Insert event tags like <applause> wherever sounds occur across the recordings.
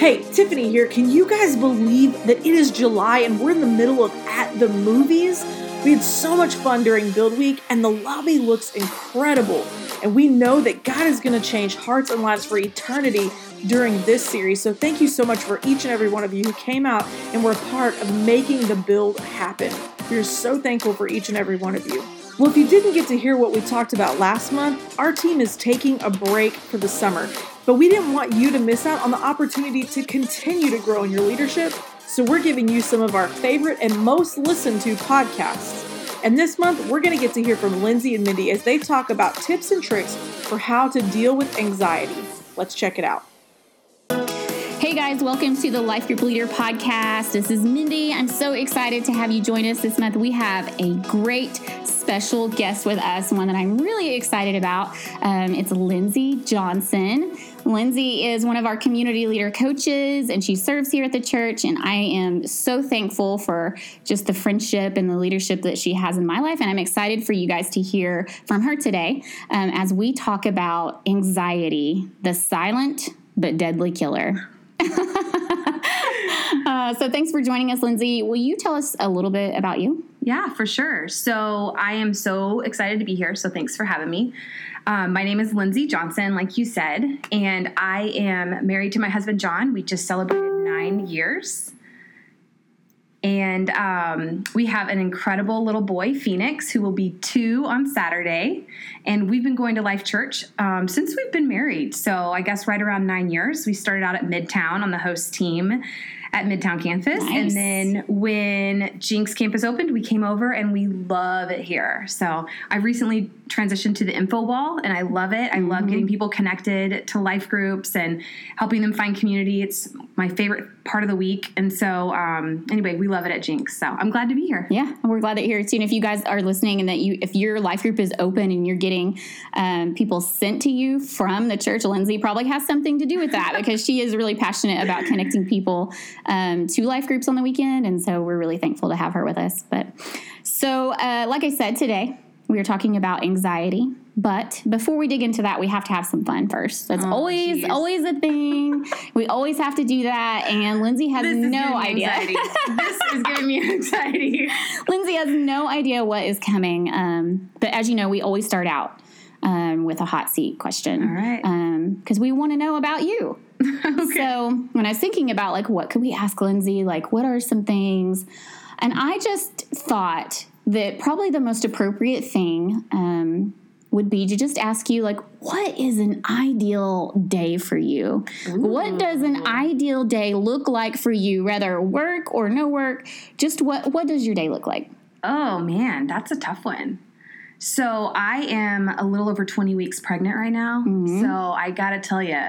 Hey, Tiffany here. Can you guys believe that it is July and we're in the middle of At the Movies? We had so much fun during Build Week, and the lobby looks incredible. And we know that God is going to change hearts and lives for eternity during this series. So thank you so much for each and every one of you who came out and were part of making the build happen. We are so thankful for each and every one of you. Well, if you didn't get to hear what we talked about last month, our team is taking a break for the summer. But we didn't want you to miss out on the opportunity to continue to grow in your leadership, so we're giving you some of our favorite and most listened to podcasts. And this month, we're going to get to hear from Lindsay and Mindy as they talk about tips and tricks for how to deal with anxiety. Let's check it out. Hey guys, welcome to the Life Group Leader podcast. This is Mindy. I'm so excited to have you join us this month. We have a great special guest with us, one that I'm really excited about. Um, it's Lindsay Johnson. Lindsay is one of our community leader coaches and she serves here at the church. And I am so thankful for just the friendship and the leadership that she has in my life. And I'm excited for you guys to hear from her today um, as we talk about anxiety, the silent but deadly killer. <laughs> uh, so thanks for joining us, Lindsay. Will you tell us a little bit about you? Yeah, for sure. So I am so excited to be here. So thanks for having me. Um, my name is Lindsay Johnson, like you said, and I am married to my husband, John. We just celebrated nine years. And um, we have an incredible little boy, Phoenix, who will be two on Saturday. And we've been going to Life Church um, since we've been married. So I guess right around nine years. We started out at Midtown on the host team at Midtown campus. Nice. And then when Jenks campus opened, we came over and we love it here. So I recently transitioned to the info wall and I love it. I mm-hmm. love getting people connected to life groups and helping them find community. It's my favorite part of the week. And so, um, anyway, we love it at Jenks. So I'm glad to be here. Yeah, we're glad that you're here too. And if you guys are listening and that you, if your life group is open and you're getting um, people sent to you from the church, Lindsay probably has something to do with that because she is really passionate about connecting people um, to life groups on the weekend. And so we're really thankful to have her with us. But so, uh, like I said today, we are talking about anxiety. But before we dig into that, we have to have some fun first. That's oh, always geez. always a thing. we always have to do that. And Lindsay has no idea. this is <laughs> giving me anxiety. Lindsay has no idea what is coming. Um, but as you know, we always start out um, with a hot seat question. All right. Because um, we want to know about you. <laughs> okay. So when I was thinking about like what could we ask Lindsay, like what are some things, and I just thought that probably the most appropriate thing um, would be to just ask you like what is an ideal day for you? Ooh. what does an ideal day look like for you? Whether work or no work? Just what what does your day look like? Oh man that's a tough one. So i am a little over 20 weeks pregnant right now. Mm-hmm. so i gotta tell you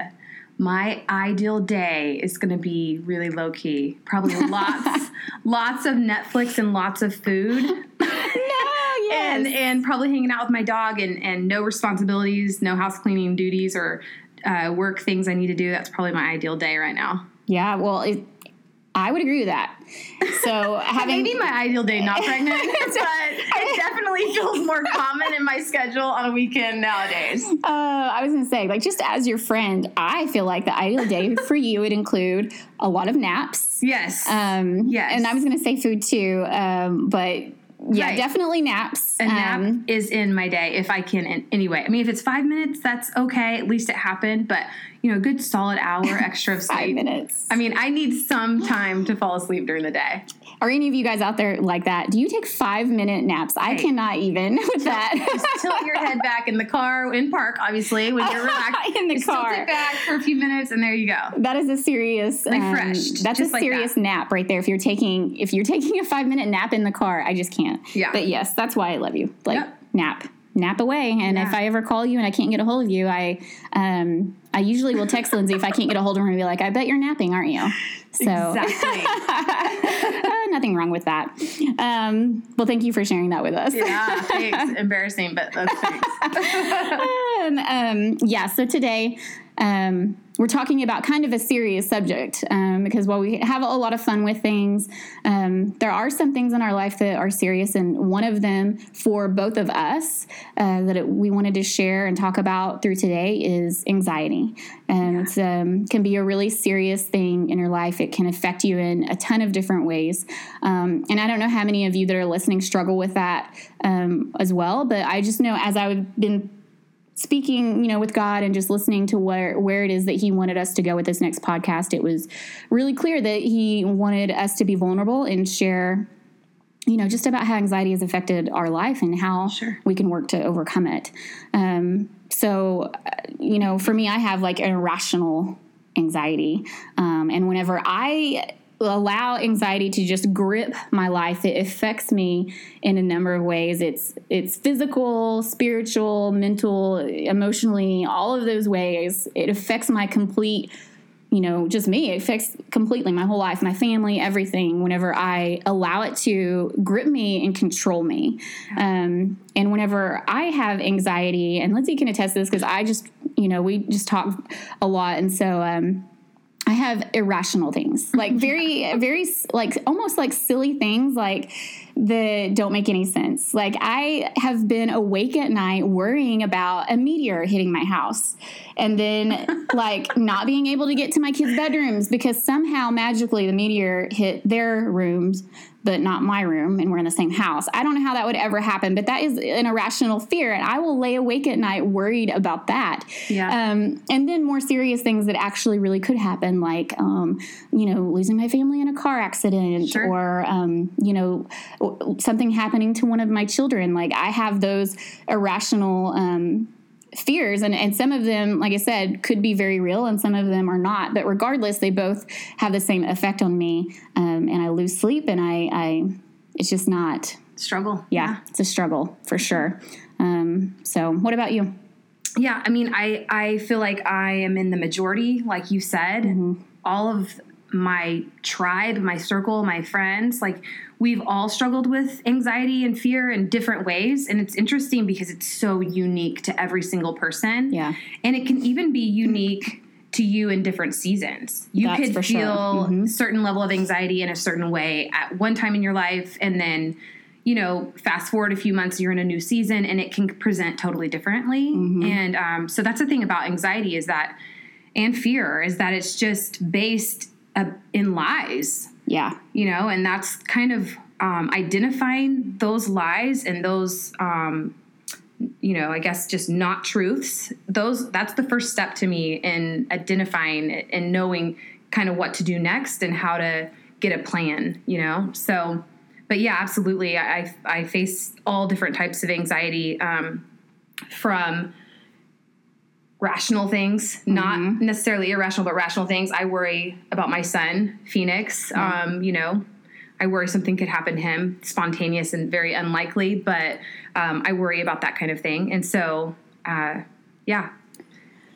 my ideal day is going to be really low key. Probably <laughs> lots, lots of Netflix and lots of food. <laughs> no, <laughs> yes. and and probably hanging out with my dog and and no responsibilities, no house cleaning duties or uh, work things I need to do. That's probably my ideal day right now. Yeah, well, it, I would agree with that. So <laughs> having maybe my ideal day not pregnant, <laughs> but it definitely feels more common in my schedule on a weekend nowadays. Uh, I was gonna say, like, just as your friend, I feel like the ideal day for you would include a lot of naps. Yes. Um, yes. And I was gonna say food too, um, but yeah, right. definitely naps. A nap um, is in my day if I can. In, anyway, I mean, if it's five minutes, that's okay. At least it happened. But you know, a good solid hour <laughs> extra of sleep. five minutes. I mean, I need some time to fall asleep during the day. Are any of you guys out there like that? Do you take five minute naps? I cannot even with that. Just tilt your head <laughs> back in the car, in park, obviously, when you're <laughs> relaxed. in the Just car. Tilt it back for a few minutes, and there you go. That is a serious, refreshed. Um, that's a serious like that. nap right there. If you're taking if you're taking a five minute nap in the car, I just can't. Yeah. But yes, that's why I love you. Like yep. nap nap away. And yeah. if I ever call you and I can't get a hold of you, I um, I usually will text Lindsay if I can't get a hold of her and be like, I bet you're napping, aren't you? So exactly. <laughs> uh, nothing wrong with that. Um, well, thank you for sharing that with us. Yeah, <laughs> thanks. Embarrassing, but that's thanks. <laughs> um, um, yeah. So today. Um, we're talking about kind of a serious subject um, because while we have a lot of fun with things, um, there are some things in our life that are serious. And one of them for both of us uh, that it, we wanted to share and talk about through today is anxiety. Um, It's um, can be a really serious thing in your life. It can affect you in a ton of different ways. Um, and I don't know how many of you that are listening struggle with that um, as well. But I just know as I've been speaking you know with god and just listening to where where it is that he wanted us to go with this next podcast it was really clear that he wanted us to be vulnerable and share you know just about how anxiety has affected our life and how Sure. we can work to overcome it um, so uh, you know for me i have like an irrational anxiety um, and whenever i allow anxiety to just grip my life. It affects me in a number of ways. It's it's physical spiritual mental emotionally all of those ways. It affects my complete you know just me. It affects completely my whole life my family everything whenever i allow it to grip me and control me. Um, and whenever i have anxiety and lindsay can attest to this because i just you know we just talk a lot. And so um, I have irrational things, like very, very, like almost like silly things, like that don't make any sense. Like I have been awake at night worrying about a meteor hitting my house, and then <laughs> like not being able to get to my kids' bedrooms because somehow magically the meteor hit their rooms, but not my room, and we're in the same house. I don't know how that would ever happen, but that is an irrational fear, and I will lay awake at night worried about that. Yeah. Um, and then more serious things that actually really could happen, like um, you know losing my family in a car accident, Sure. or um, you know something happening to one of my children. Like I have those irrational. Um, fears and, and some of them like i said could be very real and some of them are not but regardless they both have the same effect on me um, and i lose sleep and I, I it's just not Struggle. yeah, it's a struggle for sure um, so what about you Yeah, I mean, I I feel like I am in the majority, like you said. And all of my tribe, my circle, my friends, like we've all struggled with anxiety and fear in different ways, and it's interesting because it's so unique to every single person. Yeah. and it can even be unique to you in different seasons. You That's could for sure. feel a certain level of anxiety in a certain way at one time in your life, and then you know, fast forward a few months, you're in a new season, and it can present totally differently. And um, so that's the thing about anxiety is that, and fear is that it's just based uh, in lies yeah. you know and that's kind of um, identifying those lies and those um, you know i guess just not truths. Those that's the first step to me in identifying and knowing kind of what to do next and how to get a plan you know? So but yeah absolutely. I i face all different types of anxiety um, from rational things, not necessarily irrational, but rational things. I worry about my son, Phoenix. Um, you know, I worry something could happen to him, spontaneous and very unlikely, but um, I worry about that kind of thing. And so, uh, yeah,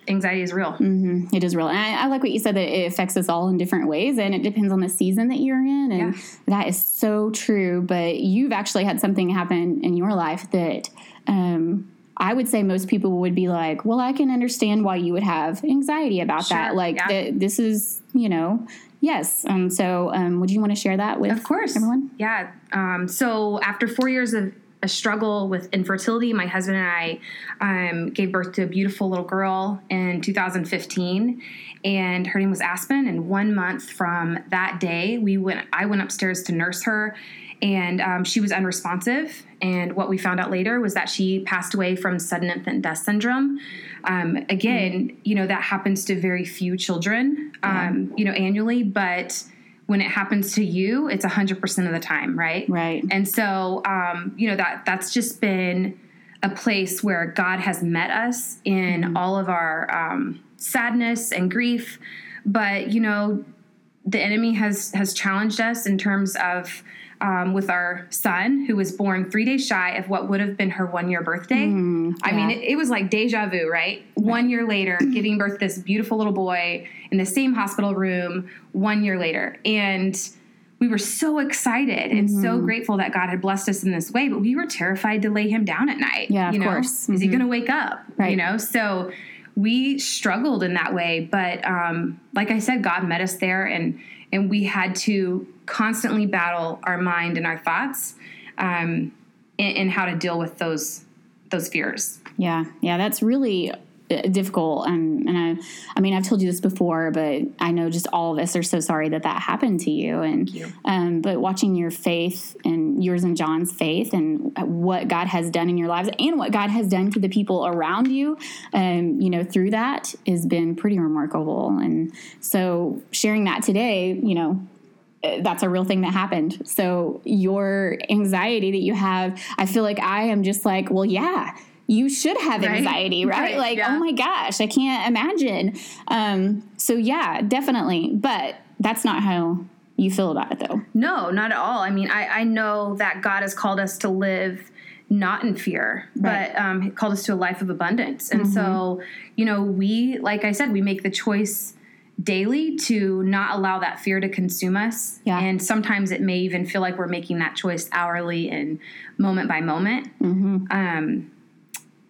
anxiety is real. it is real and I, I like what you said that it affects us all in different ways and it depends on the season that you're in and Yeah. that is so true but you've actually had something happen in your life that um, I would say most people would be like, well, I can understand why you would have anxiety about Sure, that. Like, yeah. that this is, you know, yes. Um, so, um, would you want to share that with Of course. everyone? Yeah. Um, so after four years of a struggle with infertility, my husband and I um, gave birth to a beautiful little girl in 2015, and her name was Aspen. And one month from that day, we went. I went upstairs to nurse her, and um, she was unresponsive. And what we found out later was that she passed away from sudden infant death syndrome. Um, again, you know that happens to very few children, um, you know, annually, but when it happens to you, it's 100% of the time, right? Right. And so, um, you know, that that's just been a place where God has met us in all of our um, sadness and grief. But, you know, the enemy has has challenged us in terms of um, with our son, who was born three days shy of what would have been her one year birthday. I mean, it, it was like deja vu, right? One year later, <clears throat> giving birth to this beautiful little boy in the same hospital room. One year later, and we were so excited and so grateful that God had blessed us in this way, but we were terrified to lay him down at night. Yeah, of you know, course. is he going to wake up? Right. You know, so we struggled in that way, but um, like I said, God met us there, and and we had to constantly battle our mind and our thoughts, um, and, and how to deal with those those fears. Yeah, yeah, that's really difficult and, and I, I mean i've told you this before but i know just all of us are so sorry that that happened to you and you. Um, but watching your faith and yours and john's faith and what god has done in your lives and what god has done to the people around you um, you know through that has been pretty remarkable and so sharing that today you know uh, that's a real thing that happened. So your anxiety that you have, I feel like I am just like, well, yeah, you should have anxiety, <laughs> right? Right, Like, yeah. oh my gosh, I can't imagine. Um, so yeah, definitely. But that's not how you feel about it though. No, not at all. I mean, I, I know that God has called us to live not in fear, Right. but um, called us to a life of abundance. And so, you know, we, like I said, we make the choice daily to not allow that fear to consume us. Yeah. And sometimes it may even feel like we're making that choice hourly and moment by moment. Um,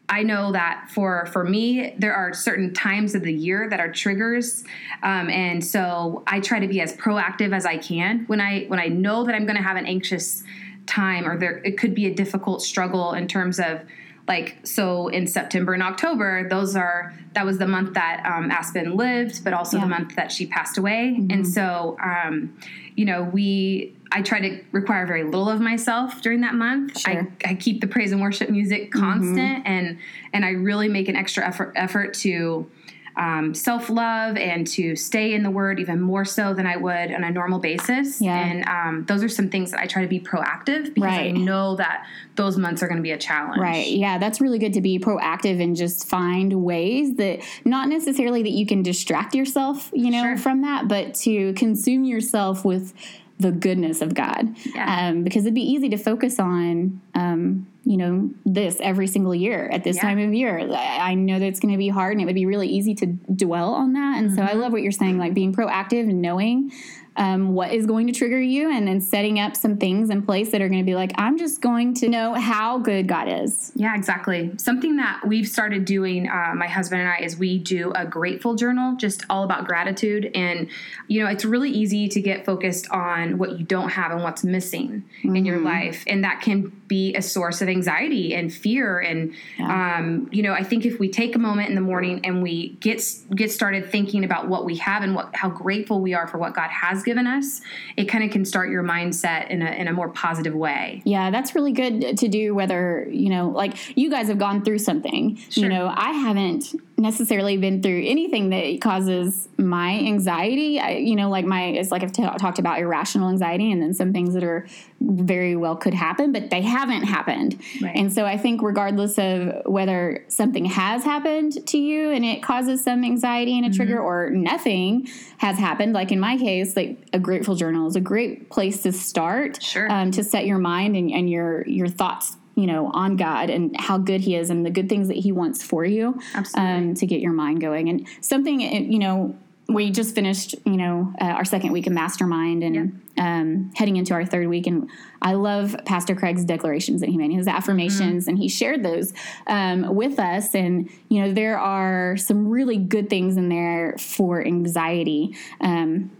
I know that for for me, there are certain times of the year that are triggers, um, and so I try to be as proactive as I can. When I when I know that I'm going to have an anxious time or there it could be a difficult struggle in terms of like so in September and October those are that was the month that um, Aspen lived but also Yeah. the month that she passed away. And so um, you know we I try to require very little of myself during that month Sure. I I keep the praise and worship music constant mm-hmm. and and I really make an extra effort effort to um, self love and to stay in the word even more so than I would on a normal basis. Yeah. And um, those are some things that I try to be proactive because I know that those months are going to be a challenge. Right. Yeah, that's really good to be proactive and just find ways that not necessarily that you can distract yourself, you know, Sure. from that, but to consume yourself with the goodness of God. Yeah. Um, because it'd be easy to focus on, um, you know, this every single year at this Yeah. time of year. I know that it's going to be hard and it would be really easy to dwell on that. And so Mm-hmm. I love what you're saying, like being proactive and knowing um, what is going to trigger you and then setting up some things in place that are going to be like, I'm just going to know how good God is. Yeah, exactly. Something that we've started doing, uh, my husband and I, is we do a grateful journal, just all about gratitude. And, you know, it's really easy to get focused on what you don't have and what's missing in your life. And that can be a source of anxiety and fear. And, um, you know, I think if we take a moment in the morning and we get, get started thinking about what we have and what, how grateful we are for what God has given us, it kind of can start your mindset in a, in a more positive way. Yeah, that's really good to do. Whether, you know, like you guys have gone through something, you know, I haven't necessarily been through anything that causes my anxiety. I, you know, like my, it's like I've ta talked about irrational anxiety and then some things that are very well could happen, but they haven't happened. Right. And so I think, regardless of whether something has happened to you and it causes some anxiety and a trigger, or nothing has happened, like in my case, like a grateful journal is a great place to start Sure. um, to set your mind and, and your your thoughts you know on god and how good he is and the good things that he wants for you um, to get your mind going. And something you know we just finished you know uh, our second week of mastermind and um, heading into our third week. And i love pastor craig's declarations that he made his affirmations. And he shared those um, with us. And you know there are some really good things in there for anxiety. Um,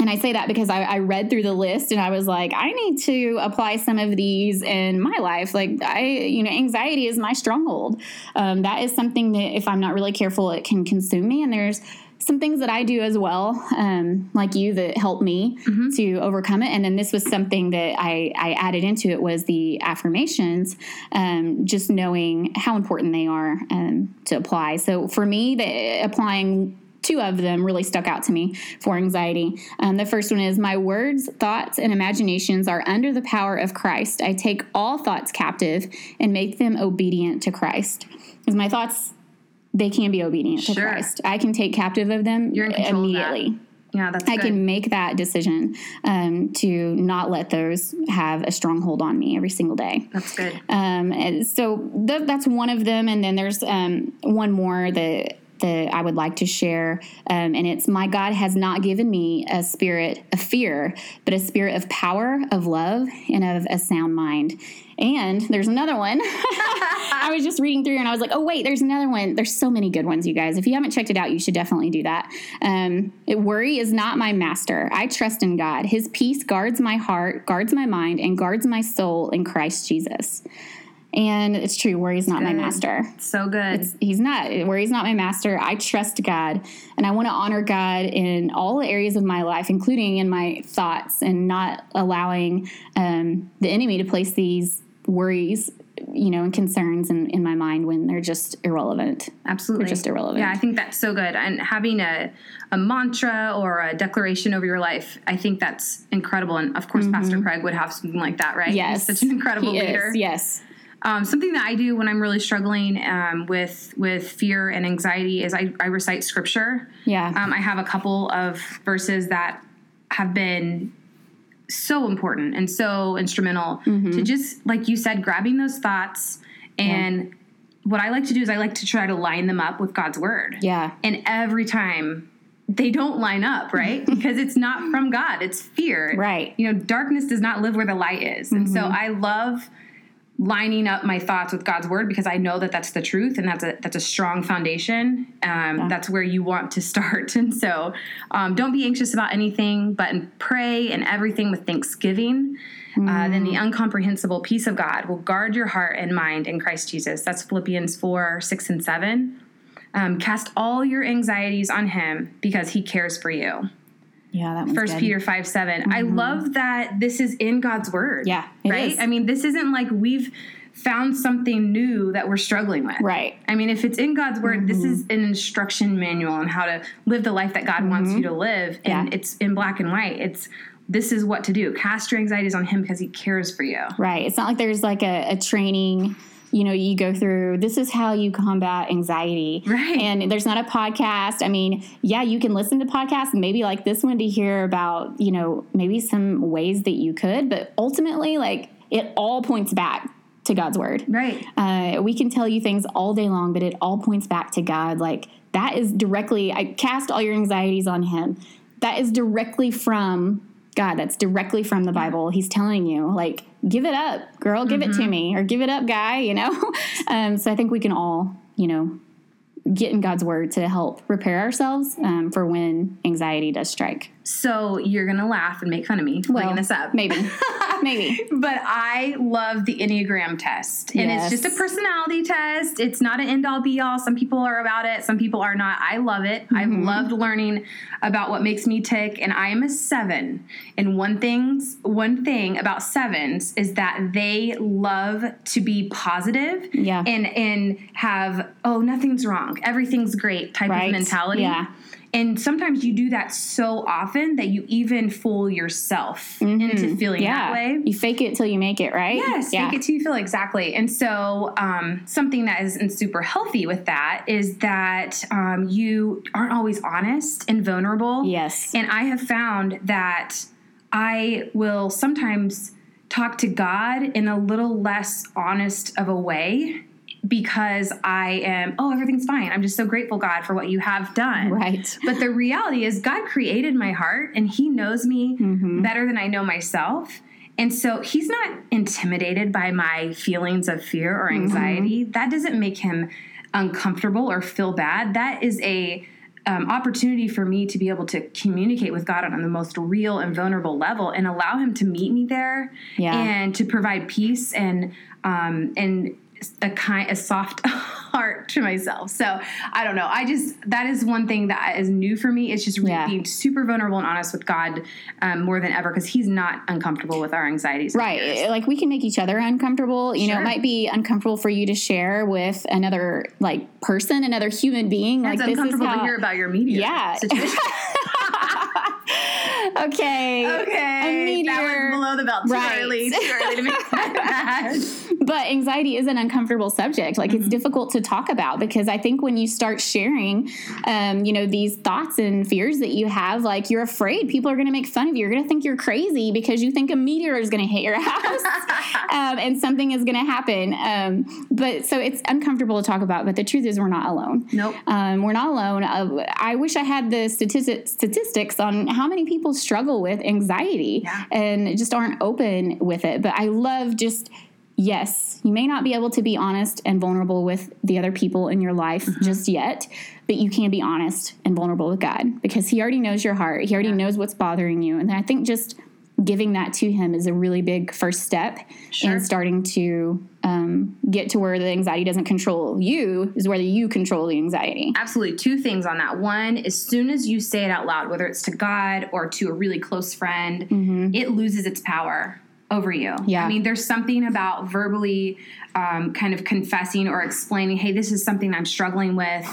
and I say that because I, I read through the list and I was like, I need to apply some of these in my life. Like, I, you know, anxiety is my stronghold. Um, that is something that if I'm not really careful, it can consume me. And there's some things that I do as well, um, like you, that help me to overcome it. And then this was something that I, I added into it was the affirmations, um, just knowing how important they are um, to apply. So for me, the applying two of them really stuck out to me for anxiety. Um, the first one is My words, thoughts, and imaginations are under the power of Christ. I take all thoughts captive and make them obedient to Christ. Because my thoughts, they can be obedient to Christ. I can take captive of them You're in control of that. immediately. Yeah, that's I good. can make that decision um, to not let those have a stronghold on me every single day. That's good. Um, and so th- that's one of them, and then there's um, one more that that I would like to share, um, and it's my God has not given me a spirit of fear, but a spirit of power, of love, and of a sound mind. And there's another one. <laughs> I was just reading through and I was like, oh, wait, there's another one. There's so many good ones, you guys. If you haven't checked it out, you should definitely do that. Um, it, worry is not my master. I trust in God. His peace guards my heart, guards my mind, and guards my soul in Christ Jesus. And it's true, worry's not my master. So good. He's not. Worry's not my master. I trust God and I want to honor God in all the areas of my life, including in my thoughts, and not allowing um, the enemy to place these worries, you know, and concerns in, in my mind when they're just irrelevant. Absolutely. They're just irrelevant. Yeah, I think that's so good. And having a, a mantra or a declaration over your life, I think that's incredible. And of course, Pastor Craig would have something like that, right? Mm-hmm. Yes. He's such an incredible He is, leader. Yes. Um, something that I do when I'm really struggling um, with with fear and anxiety is I, I recite scripture. Yeah. Um, I have a couple of verses that have been so important and so instrumental Mm-hmm. to just like you said, grabbing those thoughts and what I like to do is I like to try to line them up with God's word. yeah. And every time they don't line up, right? <laughs> because it's not from God, it's fear. Right. You know, darkness does not live where the light is. And so I love lining up my thoughts with God's word because I know that that's the truth and that's a that's a strong foundation. Um, That's where you want to <laughs> start. And so, um, don't be anxious about anything, but pray and everything with thanksgiving. Uh, then the incomprehensible peace of God will guard your heart and mind in Christ Jesus. That's Philippians four six and seven. Um, cast all your anxieties on Him because He cares for you. Yeah. That one's First good. Peter five seven. I mm-hmm. love that this is in God's word. Yeah, it right. is. I mean, this isn't like we've found something new that we're struggling with. Right. I mean, if it's in God's word, this is mm-hmm. an instruction manual on how to live the life that God wants mm-hmm. you to live, and Yeah. it's in black and white. It's this is what to do. Cast your anxieties on Him because He cares for you. Right. It's not like there's like a, a training, you know, you go through. This is how you combat anxiety. Right. And there's not a podcast. I mean, yeah, you can listen to podcasts, maybe like this one to hear about, you know, maybe some ways that you could, but ultimately, like it all points back to God's word. Right. Uh, we can tell you things all day long, but it all points back to God. Like that is directly, I cast all your anxieties on Him. That is directly from God. That's directly from the Bible. He's telling you, like, give it up, girl, give it to me, or give it up, guy, you know? <laughs> um, so I think we can all, you know, get in God's word to help repair ourselves um, for when anxiety does strike. So you're gonna laugh and make fun of me for bringing this up. Maybe. <laughs> Maybe. but I love the Enneagram test. And Yes. it's just a personality test. It's not an end all be all. Some people are about it, some people are not. I love it. I've Mm-hmm. loved learning about what makes me tick. And I am a seven. And one thing's one thing about sevens is that they love to be positive Yeah. and and have, oh, nothing's wrong. Everything's great type Right. of mentality. Yeah. And sometimes you do that so often that you even fool yourself into feeling Mm-hmm. Yeah. that way. You fake it till you make it, right? Yes, Yeah. make it till you feel exactly. And so, um, something that isn't super healthy with that is that um, you aren't always honest and vulnerable. Yes. And I have found that I will sometimes talk to God in a little less honest of a way because I am, oh, everything's fine. I'm just so grateful, God, for what you have done. Right. But the reality is, God created my heart and He knows me Mm-hmm. better than I know myself. And so He's not intimidated by my feelings of fear or Mm-hmm. anxiety. That doesn't make Him uncomfortable or feel bad. That is a um, opportunity for me to be able to communicate with God on the most real and vulnerable level and allow Him to meet me there Yeah. and to provide peace and um, and a kind a soft <laughs> heart to myself. So I don't know. I just that is one thing that is new for me. It's just really Yeah. being super vulnerable and honest with God um, more than ever because He's not uncomfortable with our anxieties. and fears. Right. Like we can make each other uncomfortable. You know, it might be uncomfortable for you to share with another like person, another human being. It's like this is uncomfortable how. to hear about your media. Yeah. <laughs> <laughs> <laughs> situation. okay. A okay, meteor. that was below the belt. Too Right. early. Too early to make <laughs> that. But anxiety is an uncomfortable subject. Like Mm-hmm. it's difficult to talk about because I think when you start sharing, um, you know, these thoughts and fears that you have, like you're afraid people are going to make fun of you. You're going to think you're crazy because you think a meteor is going to hit your <laughs> house um, and something is going to happen. Um, but so it's uncomfortable to talk about. But the truth is, we're not alone. Nope. Um, we're not alone. Uh, I wish I had the statistic, statistics on how many people struggle with anxiety Yeah. and just aren't open with it. But I love just, yes, you may not be able to be honest and vulnerable with the other people in your life mm-hmm. just yet, but you can be honest and vulnerable with God because He already knows your heart. He already knows what's bothering you. And I think just giving that to him is a really big first step Sure. in starting to um, get to where the anxiety doesn't control you, is where you control the anxiety. Absolutely. Two things on that. One, as soon as you say it out loud, whether it's to God or to a really close friend, it loses its power over you. Yeah. I mean, there's something about verbally um, kind of confessing or explaining, hey, this is something I'm struggling with.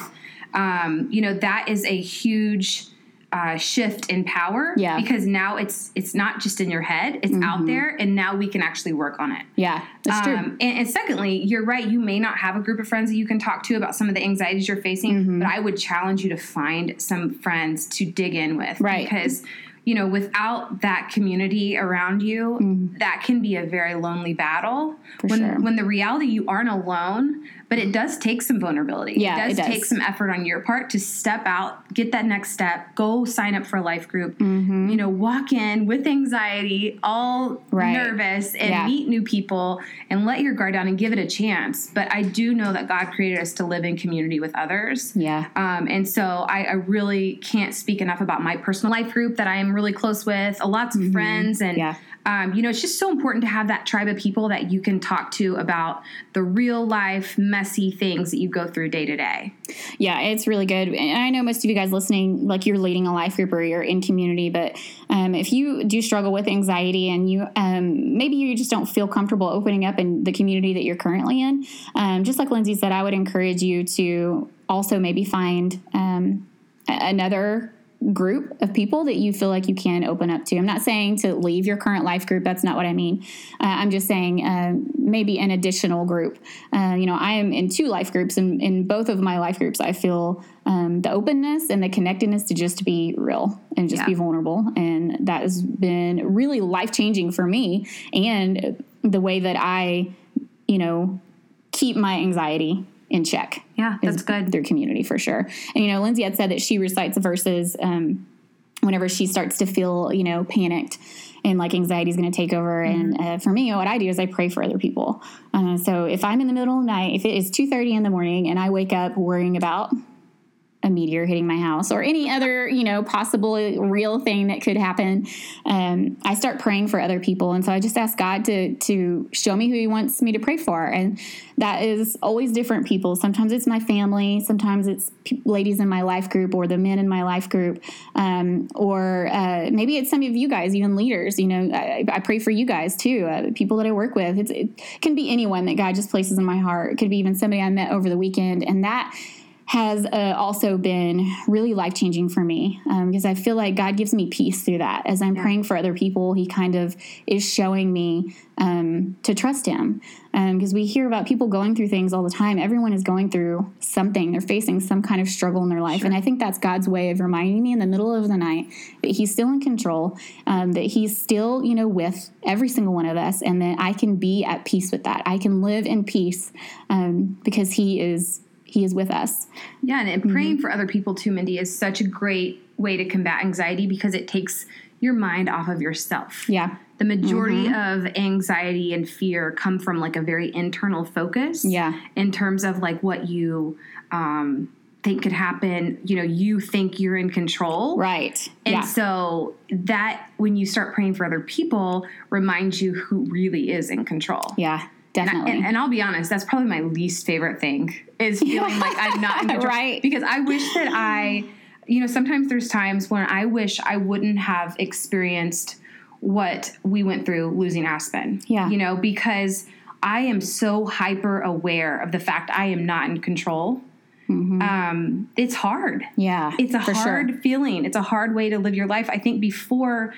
Um, you know, that is a huge uh, shift in power Yeah. because now it's it's not just in your head it's out there and now we can actually work on it Yeah, that's true. um, and, and secondly, you're right. You may not have a group of friends that you can talk to about some of the anxieties you're facing, Mm-hmm. but I would challenge you to find some friends to dig in with. Right. Because, you know, without that community around you, that can be a very lonely battle. For when, sure. when the reality you aren't alone, but it does take some vulnerability. Yeah, it does, it does. take some effort on your part to step out, get that next step, go sign up for a life group, Mm-hmm. you know, walk in with anxiety, all Right. nervous, and Yeah. meet new people and let your guard down and give it a chance. But I do know that God created us to live in community with others. yeah. Um, and so I, I really can't speak enough about my personal life group that I am really close with, uh, lots of friends. And, Mm-hmm. Yeah. um, you know, it's just so important to have that tribe of people that you can talk to about the real life, messy things that you go through day to day. Yeah, it's really good. And I know most of you guys listening, like you're leading a life group or you're in community, but um, if you do struggle with anxiety and you um, maybe you just don't feel comfortable opening up in the community that you're currently in, um, just like Lindsay said, I would encourage you to also maybe find um, another group of people that you feel like you can open up to. I'm not saying to leave your current life group. That's not what I mean. Uh, I'm just saying uh, maybe an additional group. Uh, you know, I am in two life groups, and in both of my life groups, I feel um, the openness and the connectedness to just be real and just Yeah. be vulnerable. And that has been really life changing for me and the way that I, you know, keep my anxiety in check Yeah, that's good. Through community for sure. And you know, Lindsay had said that she recites verses um, whenever she starts to feel, you know, panicked and like anxiety is going to take over. And uh, for me, what I do is I pray for other people. Uh, so if I'm in the middle of the night, if it is two thirty in the morning, and I wake up worrying about a meteor hitting my house or any other you know possible real thing that could happen. Um, i start praying for other people. And so i just ask god to to show me who he wants me to pray for. And that is always different people. Sometimes it's my family. Sometimes it's ladies in my life group or the men in my life group. Um, or uh, maybe it's some of you guys even leaders you know i, I pray for you guys too uh, people that i work with. It's, it can be anyone that god just places in my heart. It could be even somebody i met over the weekend. And that has uh, also been really life changing for me because I feel like God gives me peace through that. As I'm praying for other people, He kind of is showing me um, to trust Him. Because we hear about people going through things all the time. Everyone is going through something, they're facing some kind of struggle in their life. And I think that's God's way of reminding me in the middle of the night that He's still in control, um, that He's still, you know, with every single one of us, and that I can be at peace with that. I can live in peace um, because He is. He is with us. Yeah, and, and Mm-hmm. praying for other people too, Mindy, is such a great way to combat anxiety because it takes your mind off of yourself. Yeah. The majority of anxiety and fear come from like a very internal focus. Yeah. In terms of like what you um, think could happen, you know, you think you're in control. Right. And yeah. so that when you start praying for other people reminds you who really is in control. yeah. Definitely. And, and I'll be honest, that's probably my least favorite thing is <laughs> feeling like I'm not in control. Right. Because I wish that I, you know, sometimes there's times when I wish I wouldn't have experienced what we went through losing Aspen. Yeah. You know, because I am so hyper aware of the fact I am not in control. Um, it's hard. yeah. It's a hard Sure. feeling. It's a hard way to live your life. I think before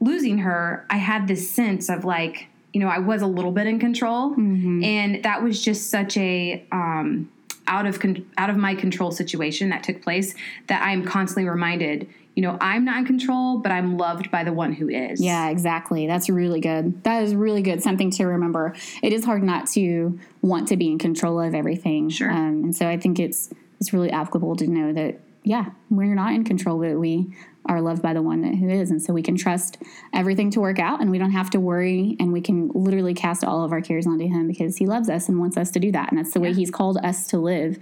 losing her, I had this sense of like, you know, I was a little bit in control, Mm-hmm. and that was just such a um, out of con- out of my control situation that took place that I'm constantly reminded. You know, I'm not in control, but I'm loved by the one who is. Yeah, exactly. That's really good. That is really good. Something to remember. It is hard not to want to be in control of everything. Sure. Um, and so I think it's it's really applicable to know that yeah, we're not in control, but we are loved by the one who is. And so we can trust everything to work out and we don't have to worry and we can literally cast all of our cares onto him because he loves us and wants us to do that. And that's the way he's called us to live.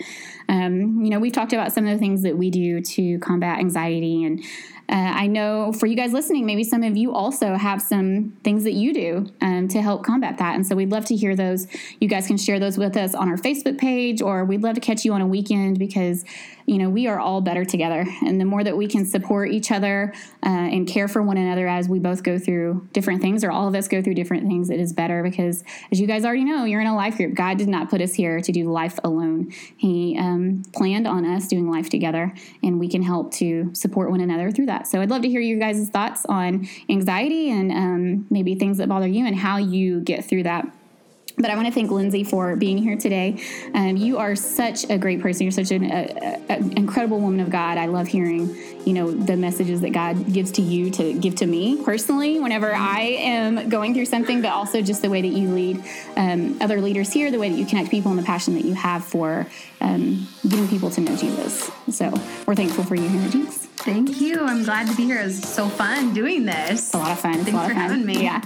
Um, you know, we've talked about some of the things that we do to combat anxiety and uh, I know for you guys listening, maybe some of you also have some things that you do um, to help combat that. And so we'd love to hear those. You guys can share those with us on our Facebook page, or we'd love to catch you on a weekend because you know, we are all better together. And the more that we can support each other uh, and care for one another as we both go through different things, or all of us go through different things, it is better because, as you guys already know, you're in a life group. God did not put us here to do life alone. He um, planned on us doing life together, and we can help to support one another through that. So I'd love to hear your guys' thoughts on anxiety and um, maybe things that bother you and how you get through that but I want to thank Lindsay for being here today. Um, you are such a great person. You're such an a, a, incredible woman of God. I love hearing, you know, the messages that God gives to you to give to me personally whenever I am going through something, but also just the way that you lead um, other leaders here, the way that you connect people, and the passion that you have for um, getting people to know Jesus. So we're thankful for you here, Jesus. Thank you. I'm glad to be here. It's so fun doing this. It's a lot of fun. Thanks for fun. having me. Yeah.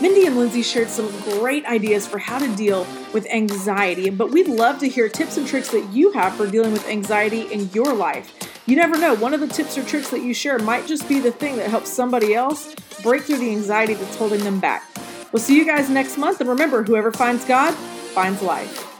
Mindy and Lindsay shared some great ideas for how to deal with anxiety, but we'd love to hear tips and tricks that you have for dealing with anxiety in your life. You never know, one of the tips or tricks that you share might just be the thing that helps somebody else break through the anxiety that's holding them back. We'll see you guys next month, and remember, whoever finds God finds life.